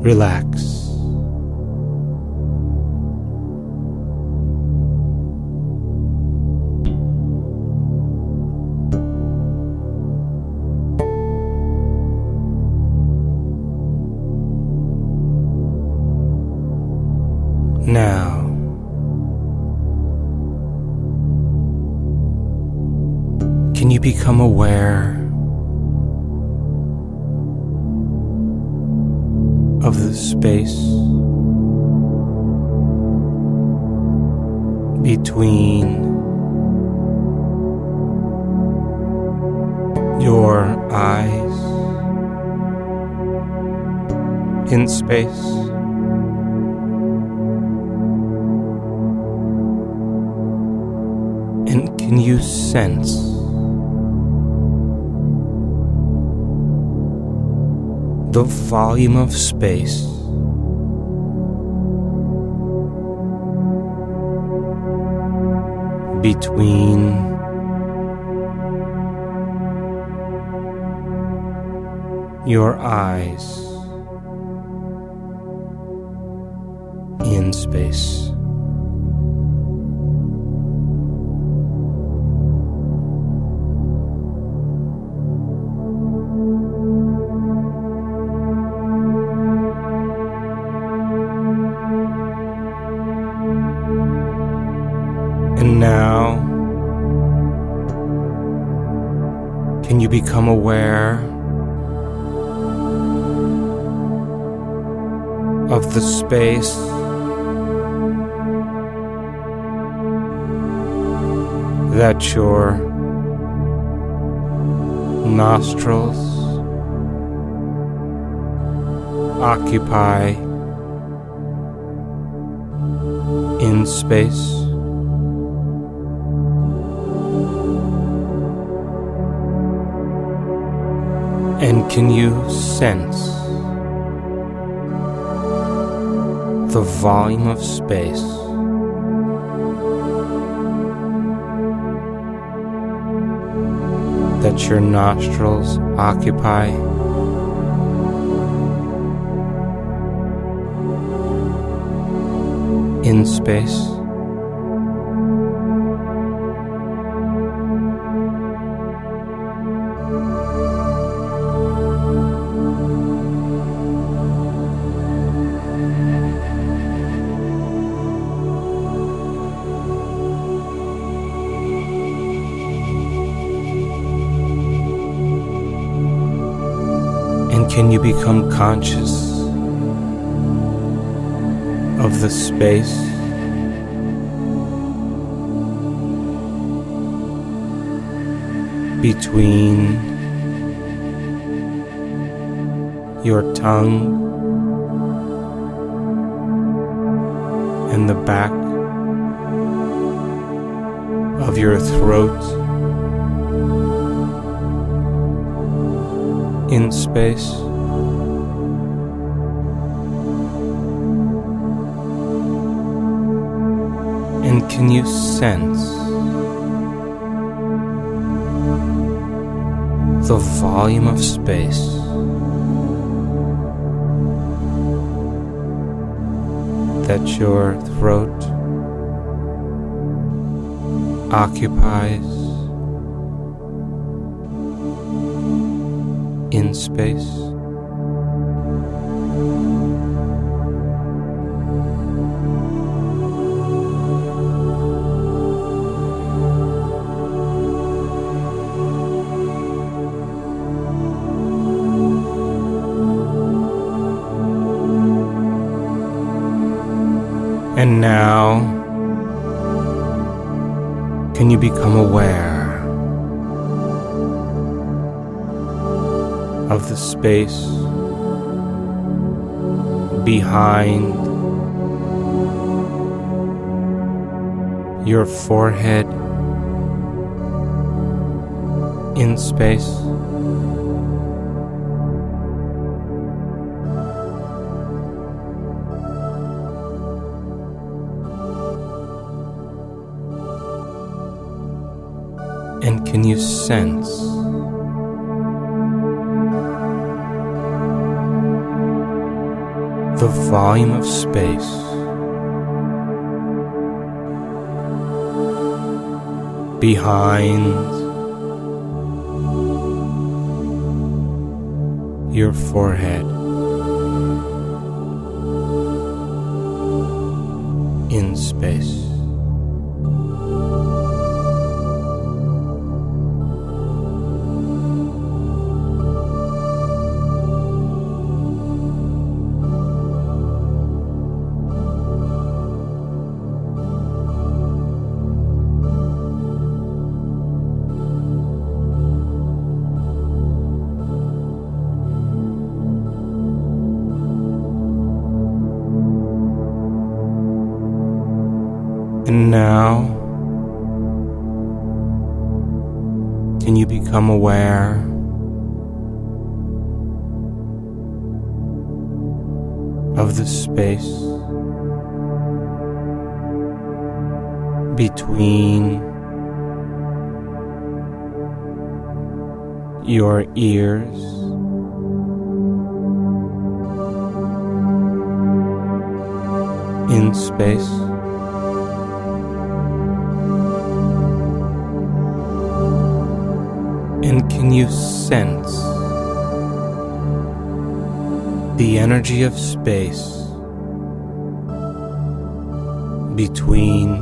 relax. Now, can you become aware space between your eyes in space? And can you sense the volume of space between your eyes in space? You become aware of the space that your nostrils occupy in space? And can you sense the volume of space that your nostrils occupy? In space? Can you become conscious of the space between your tongue and the back of your throat in space? Can you sense the volume of space that your throat occupies in space? And now, can you become aware of the space behind your forehead in space? Can you sense? The volume of space. Behind your forehead. In space. Become aware of the space between your ears? In space. And can you sense the energy of space between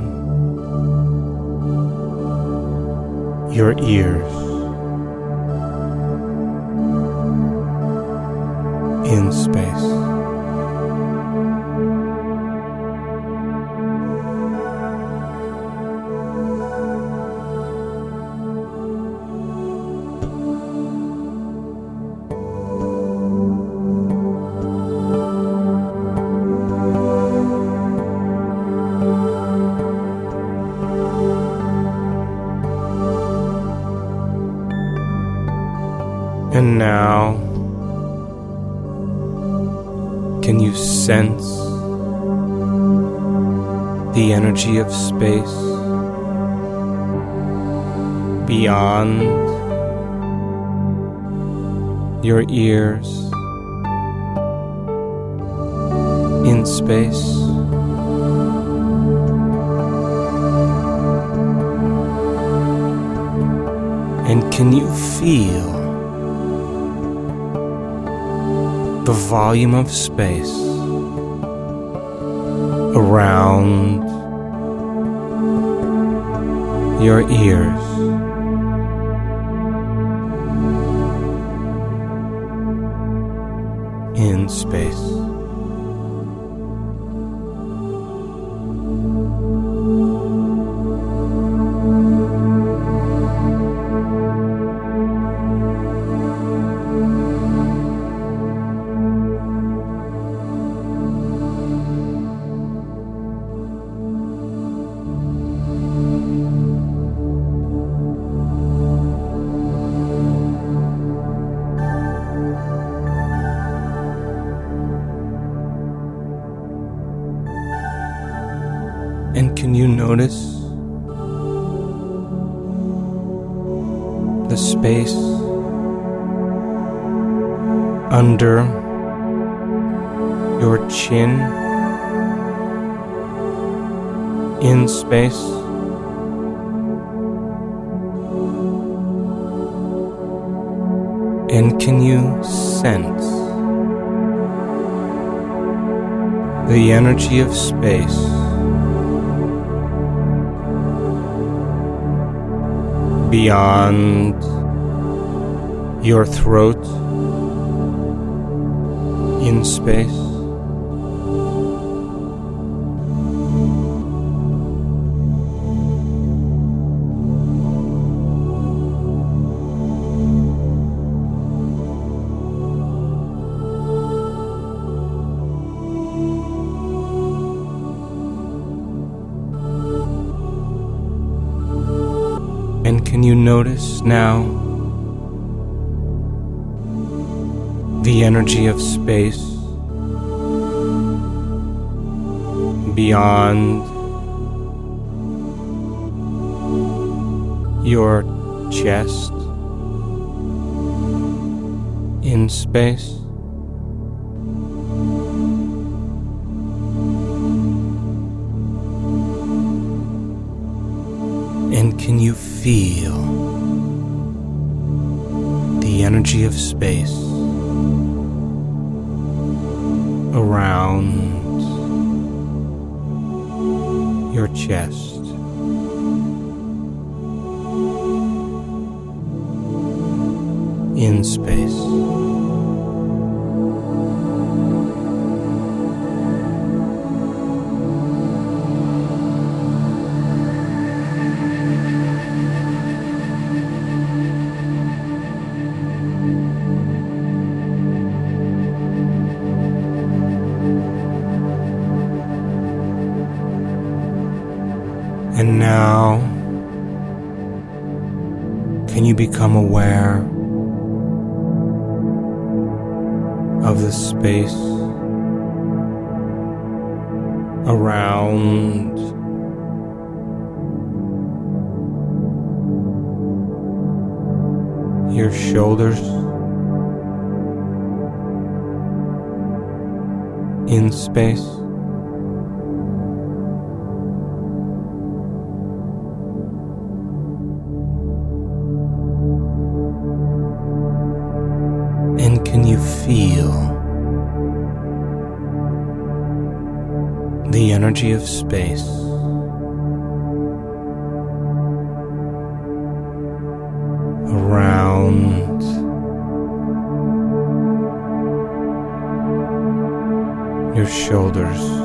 your ears in space? Energy of space beyond your ears in space? And can you feel the volume of space around your ears? Notice the space under your chin in space? And can you sense the energy of space? Beyond your throat in space. notice now the energy of space beyond your chest in space. And can you feel? The energy of space around your chest? In space. Now, can you become aware of the space around your shoulders in space? Energy of space around your shoulders?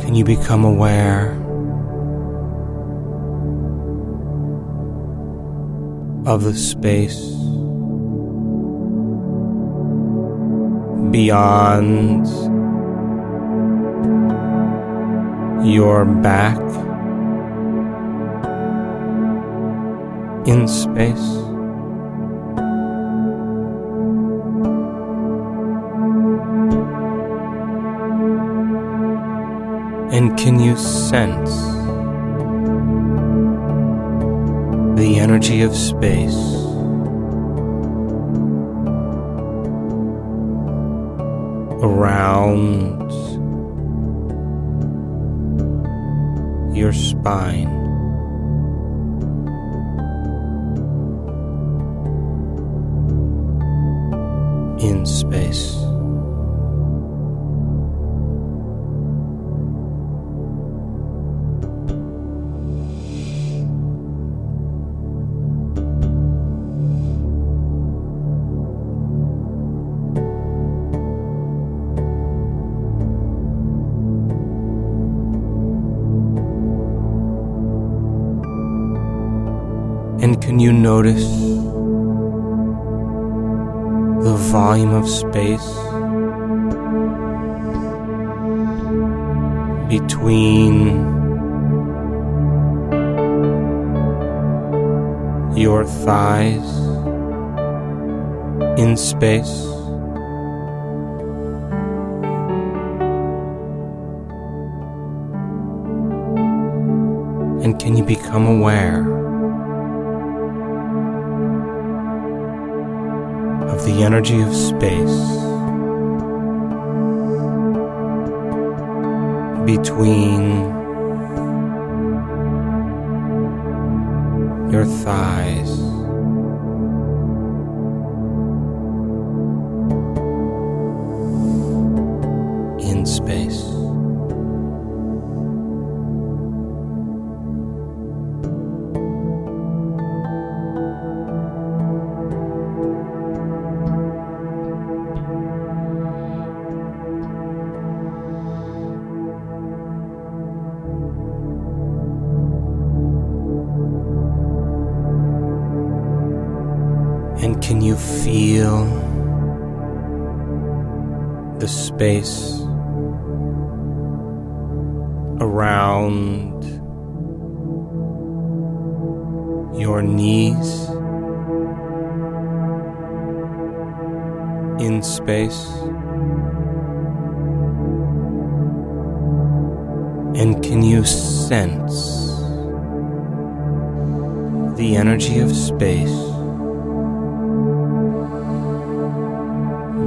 Can you become aware of the space beyond your back in space? And can you sense the energy of space around your spine? Can you notice the volume of space between your thighs in space? And can you become aware of the energy of space between your thighs? Space around your knees in space? And can you sense the energy of space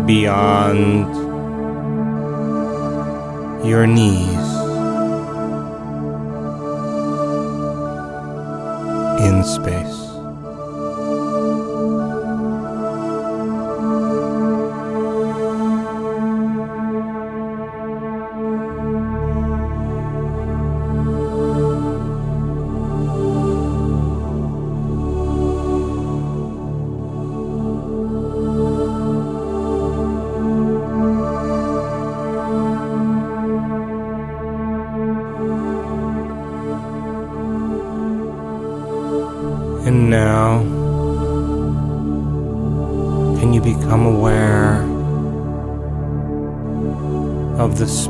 beyond your knees in space?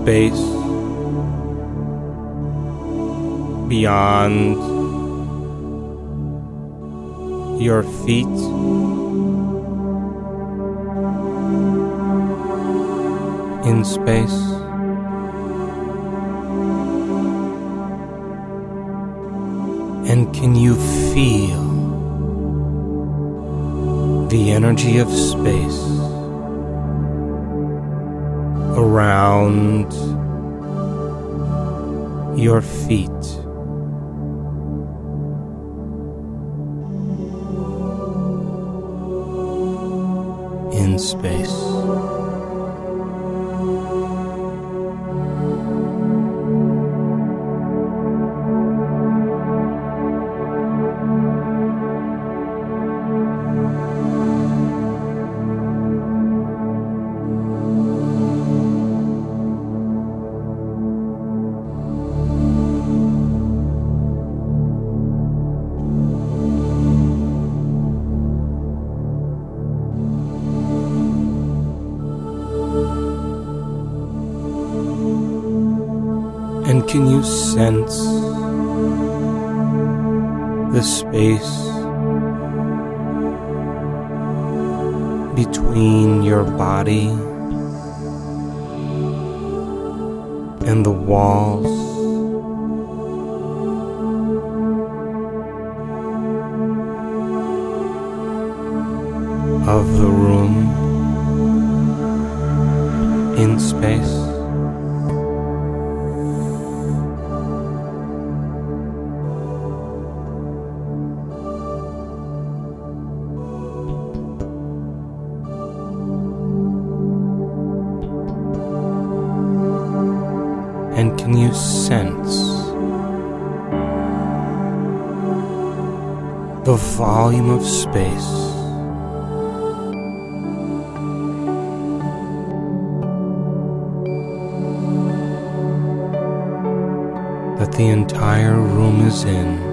Space beyond your feet? In space? And can you feel the energy of space around your feet? In space. Of the room in space? Entire room is in? In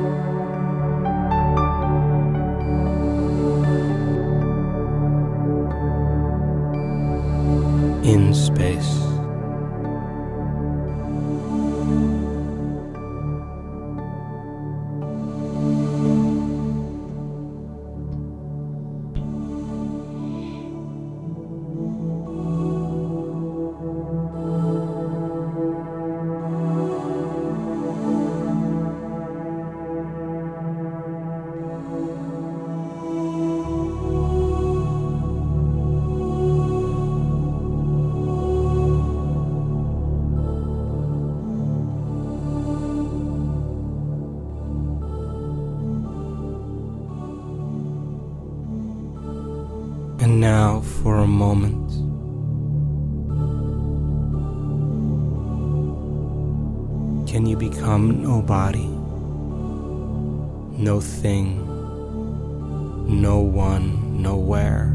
moment, can you become nobody, no thing, no one, nowhere,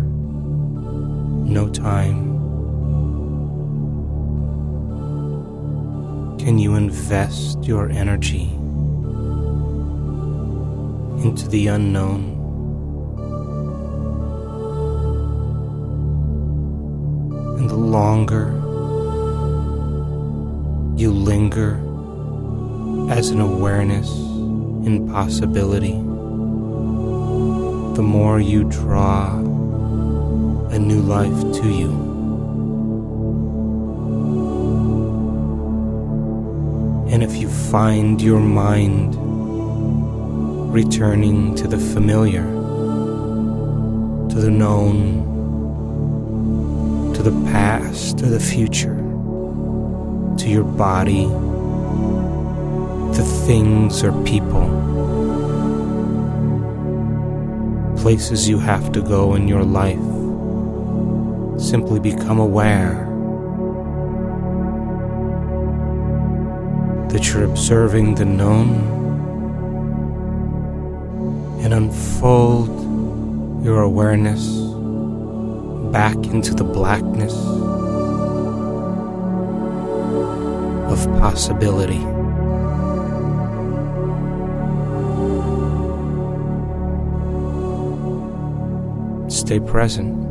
no time? Can you invest your energy into the unknown? Longer you linger as an awareness in possibility, the more you draw a new life to you. And if you find your mind returning to the familiar, to the known, the past, to the future, to your body, to things or people, places you have to go in your life. Simply become aware that you're observing the known and unfold your awareness back into the blackness of possibility. Stay present.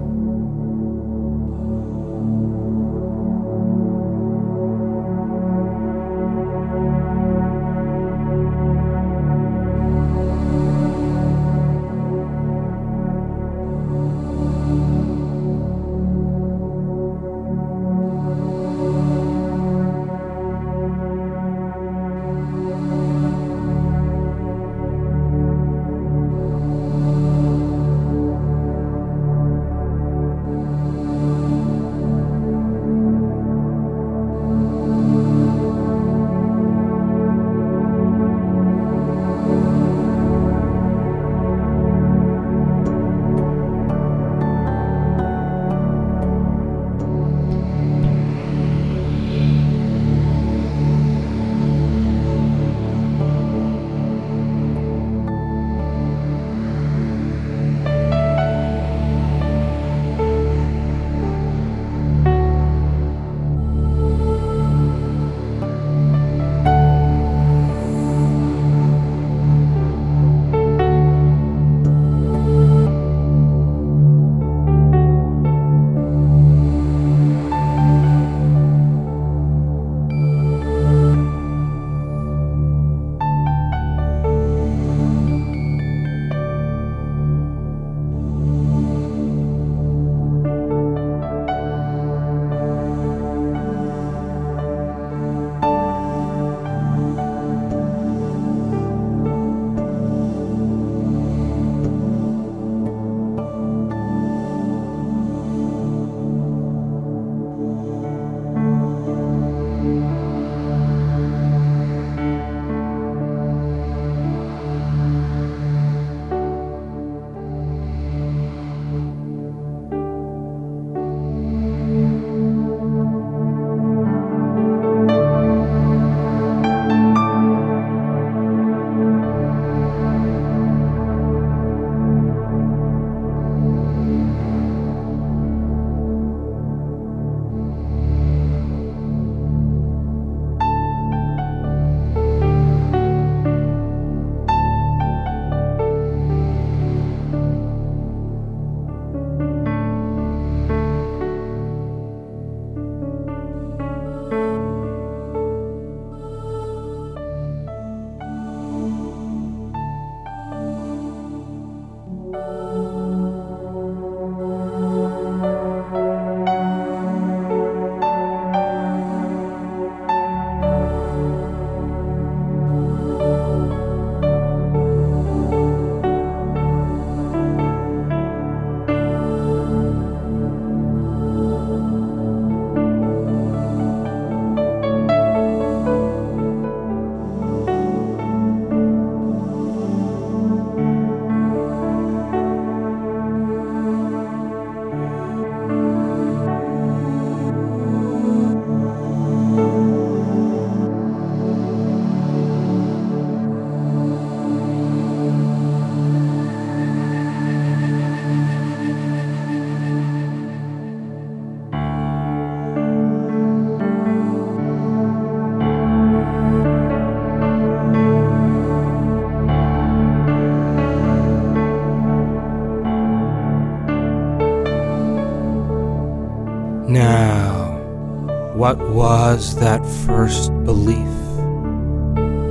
What was that first belief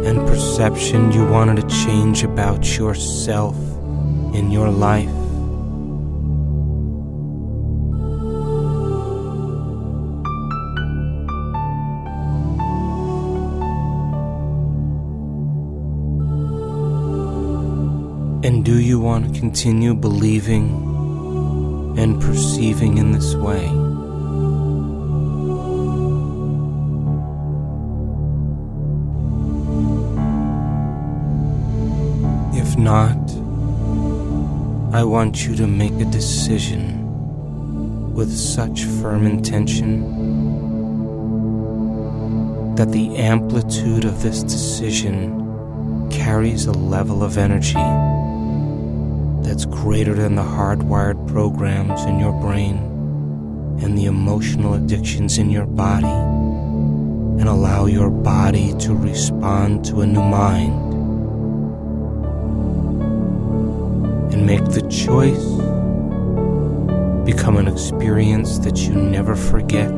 and perception you wanted to change about yourself in your life? And do you want to continue believing and perceiving in this way? I want you to make a decision with such firm intention that the amplitude of this decision carries a level of energy that's greater than the hardwired programs in your brain and the emotional addictions in your body, and allow your body to respond to a new mind. Make the choice become an experience that you never forget.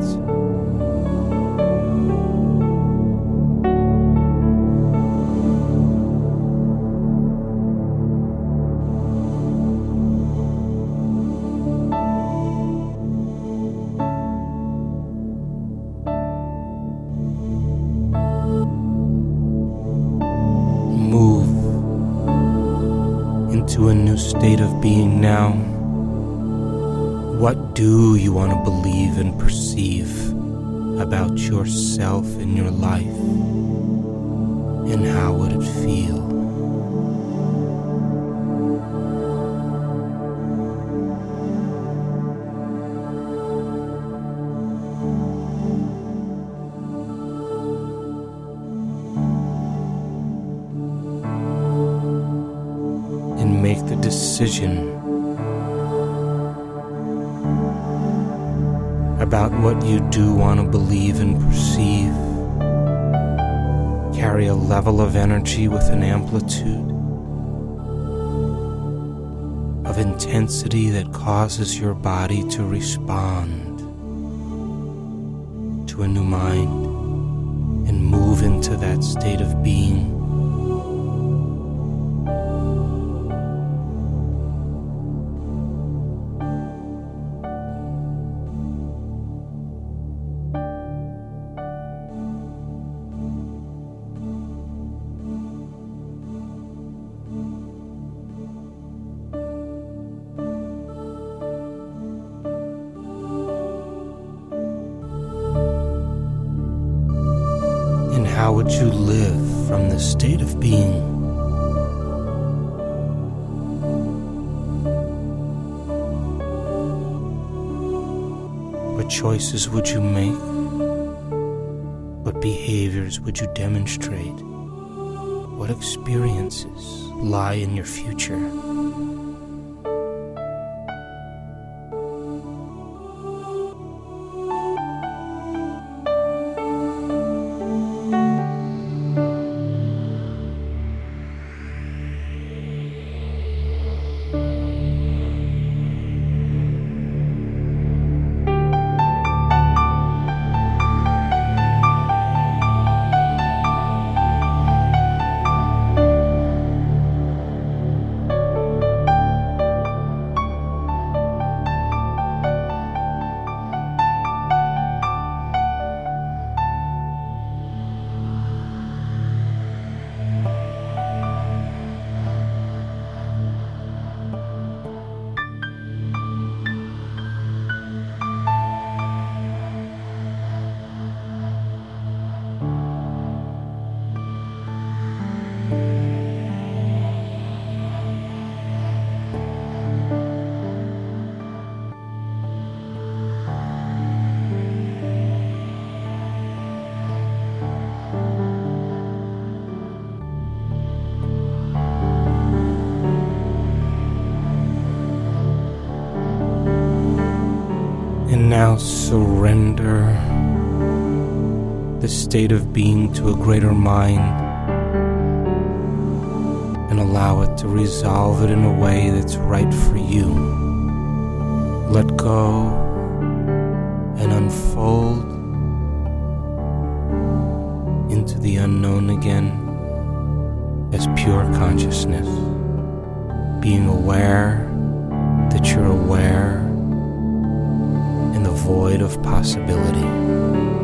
Do you want to believe and perceive about yourself and your life? And how would it feel? Believe and perceive. Carry a level of energy with an amplitude of intensity that causes your body to respond to a new mind and move into that state of being. How you live from the state of being? What choices would you make? What behaviors would you demonstrate? What experiences lie in your future? now surrender the state of being to a greater mind and allow it to resolve it in a way that's right for you. Let go and unfold into the unknown again as pure consciousness, being aware that you're aware void of possibility.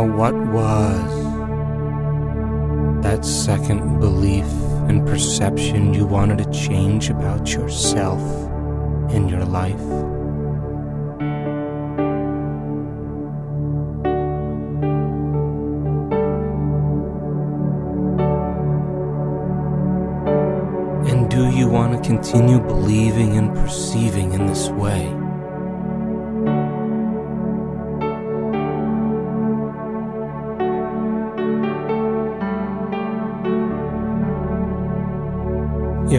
Now, what was that second belief and perception you wanted to change about yourself in your life? And do you want to continue believing and perceiving in this way?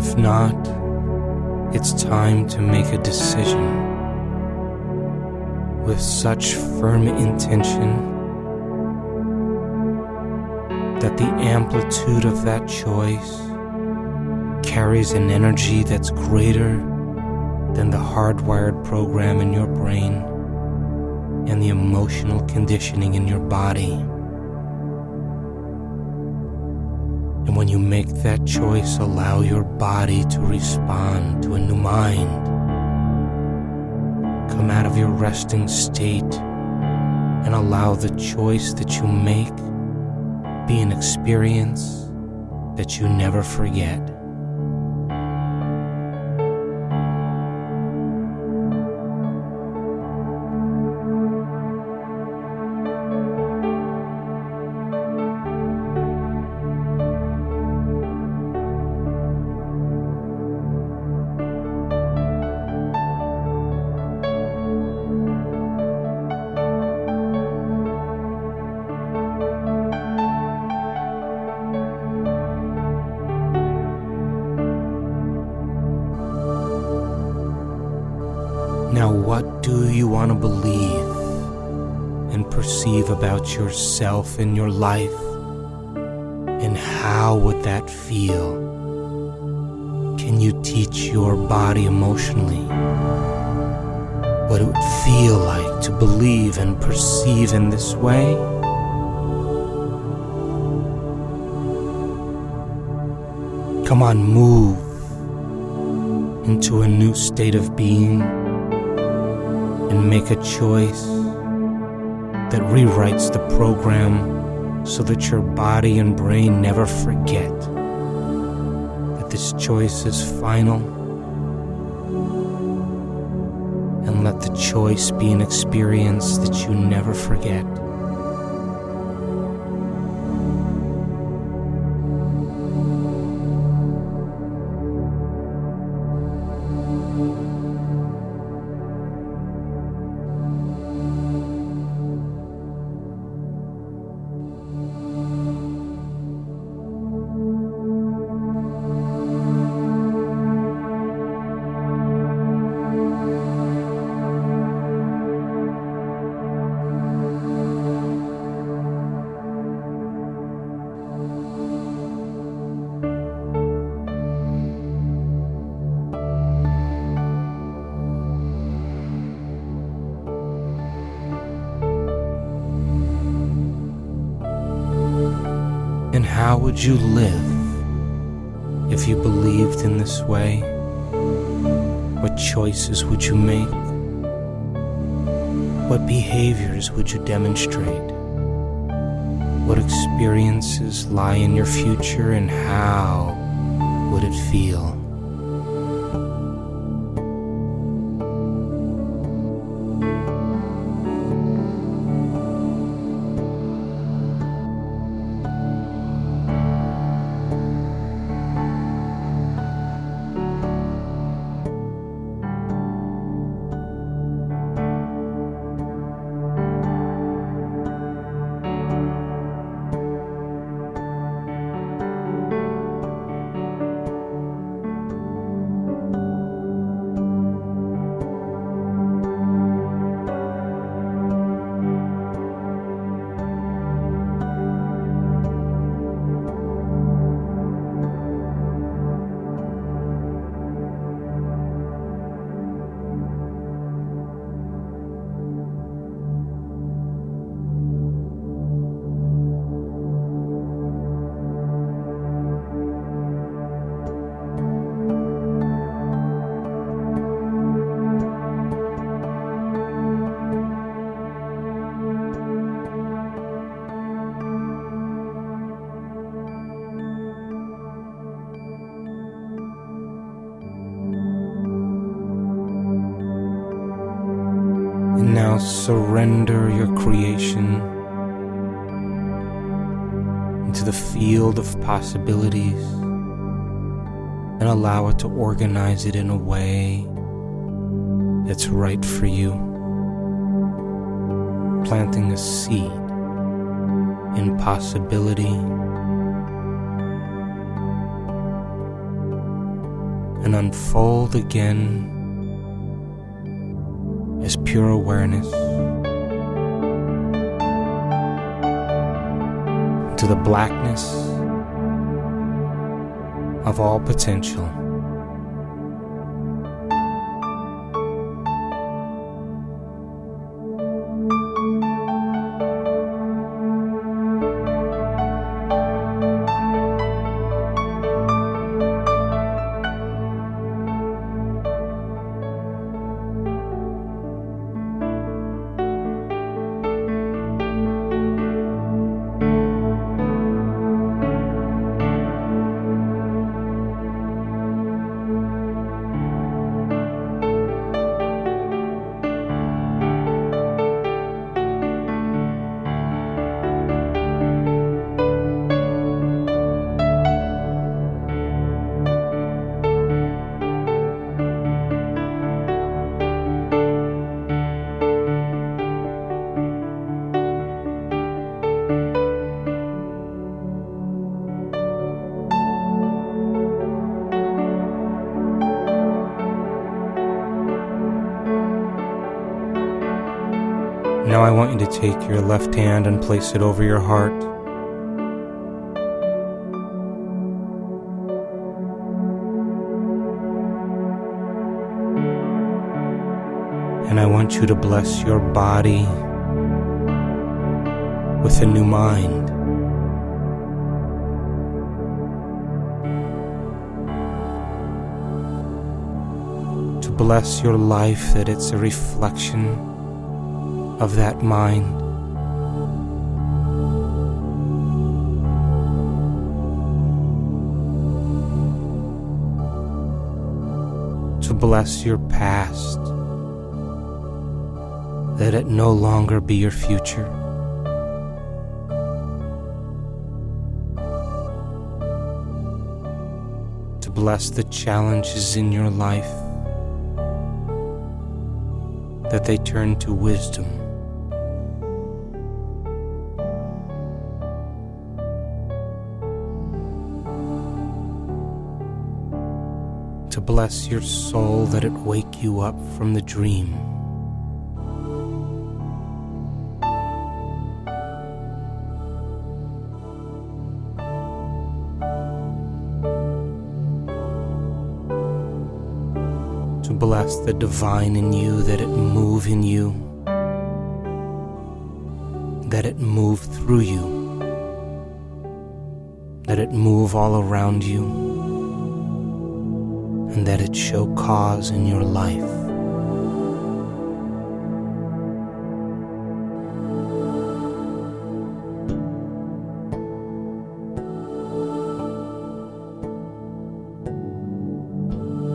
If not, it's time to make a decision with such firm intention that the amplitude of that choice carries an energy that's greater than the hardwired program in your brain and the emotional conditioning in your body. You make that choice, allow your body to respond to a new mind. Come out of your resting state and allow the choice that you make be an experience that you never forget. What do you want to believe and perceive about yourself and your life? And how would that feel? Can you teach your body emotionally what it would feel like to believe and perceive in this way? Come on, move into a new state of being and make a choice that rewrites the program so that your body and brain never forget that this choice is final. And let the choice be an experience that you never forget. How would you live if you believed in this way? What choices would you make? What behaviors would you demonstrate? What experiences lie in your future and how would it feel? Surrender your creation into the field of possibilities and allow it to organize it in a way that's right for you. Planting a seed in possibility and unfold again as pure awareness to the blackness of all potential. Take your left hand and place it over your heart. And I want you to bless your body with a new mind. To bless your life that it's a reflection of that mind. To bless your past, that it no longer be your future. To bless the challenges in your life, that they turn to wisdom. Bless your soul that it wake you up from the dream. To bless the divine in you, that it move in you, that it move through you, that it move all around you that show cause in your life.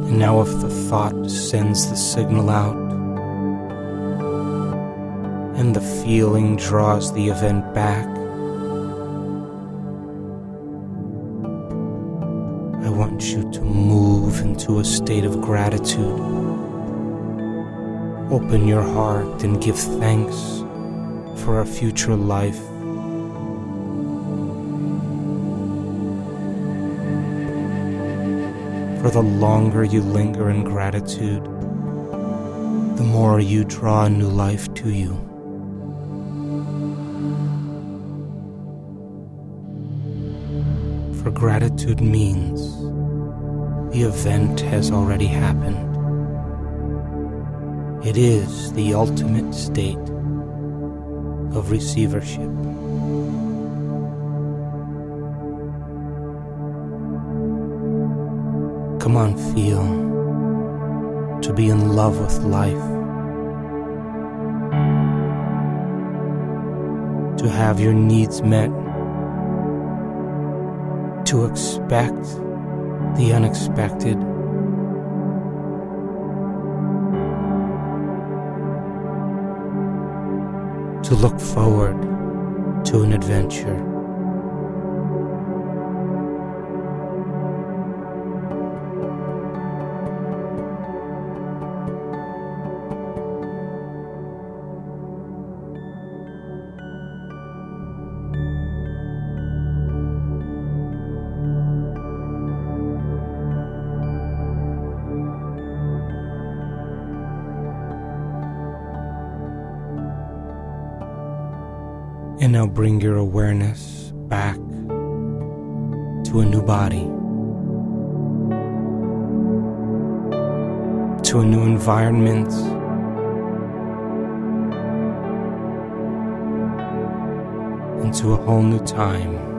And now, if the thought sends the signal out, and the feeling draws the event back, into a state of gratitude. Open your heart and give thanks for a future life. For the longer you linger in gratitude, the more you draw a new life to you. For gratitude means the event has already happened. It is the ultimate state of receivership. Come on, feel to be in love with life, to have your needs met, to expect the unexpected. To look forward to an adventure. Bring your awareness back to a new body, to a new environment. Into a whole new time.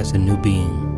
As a new being.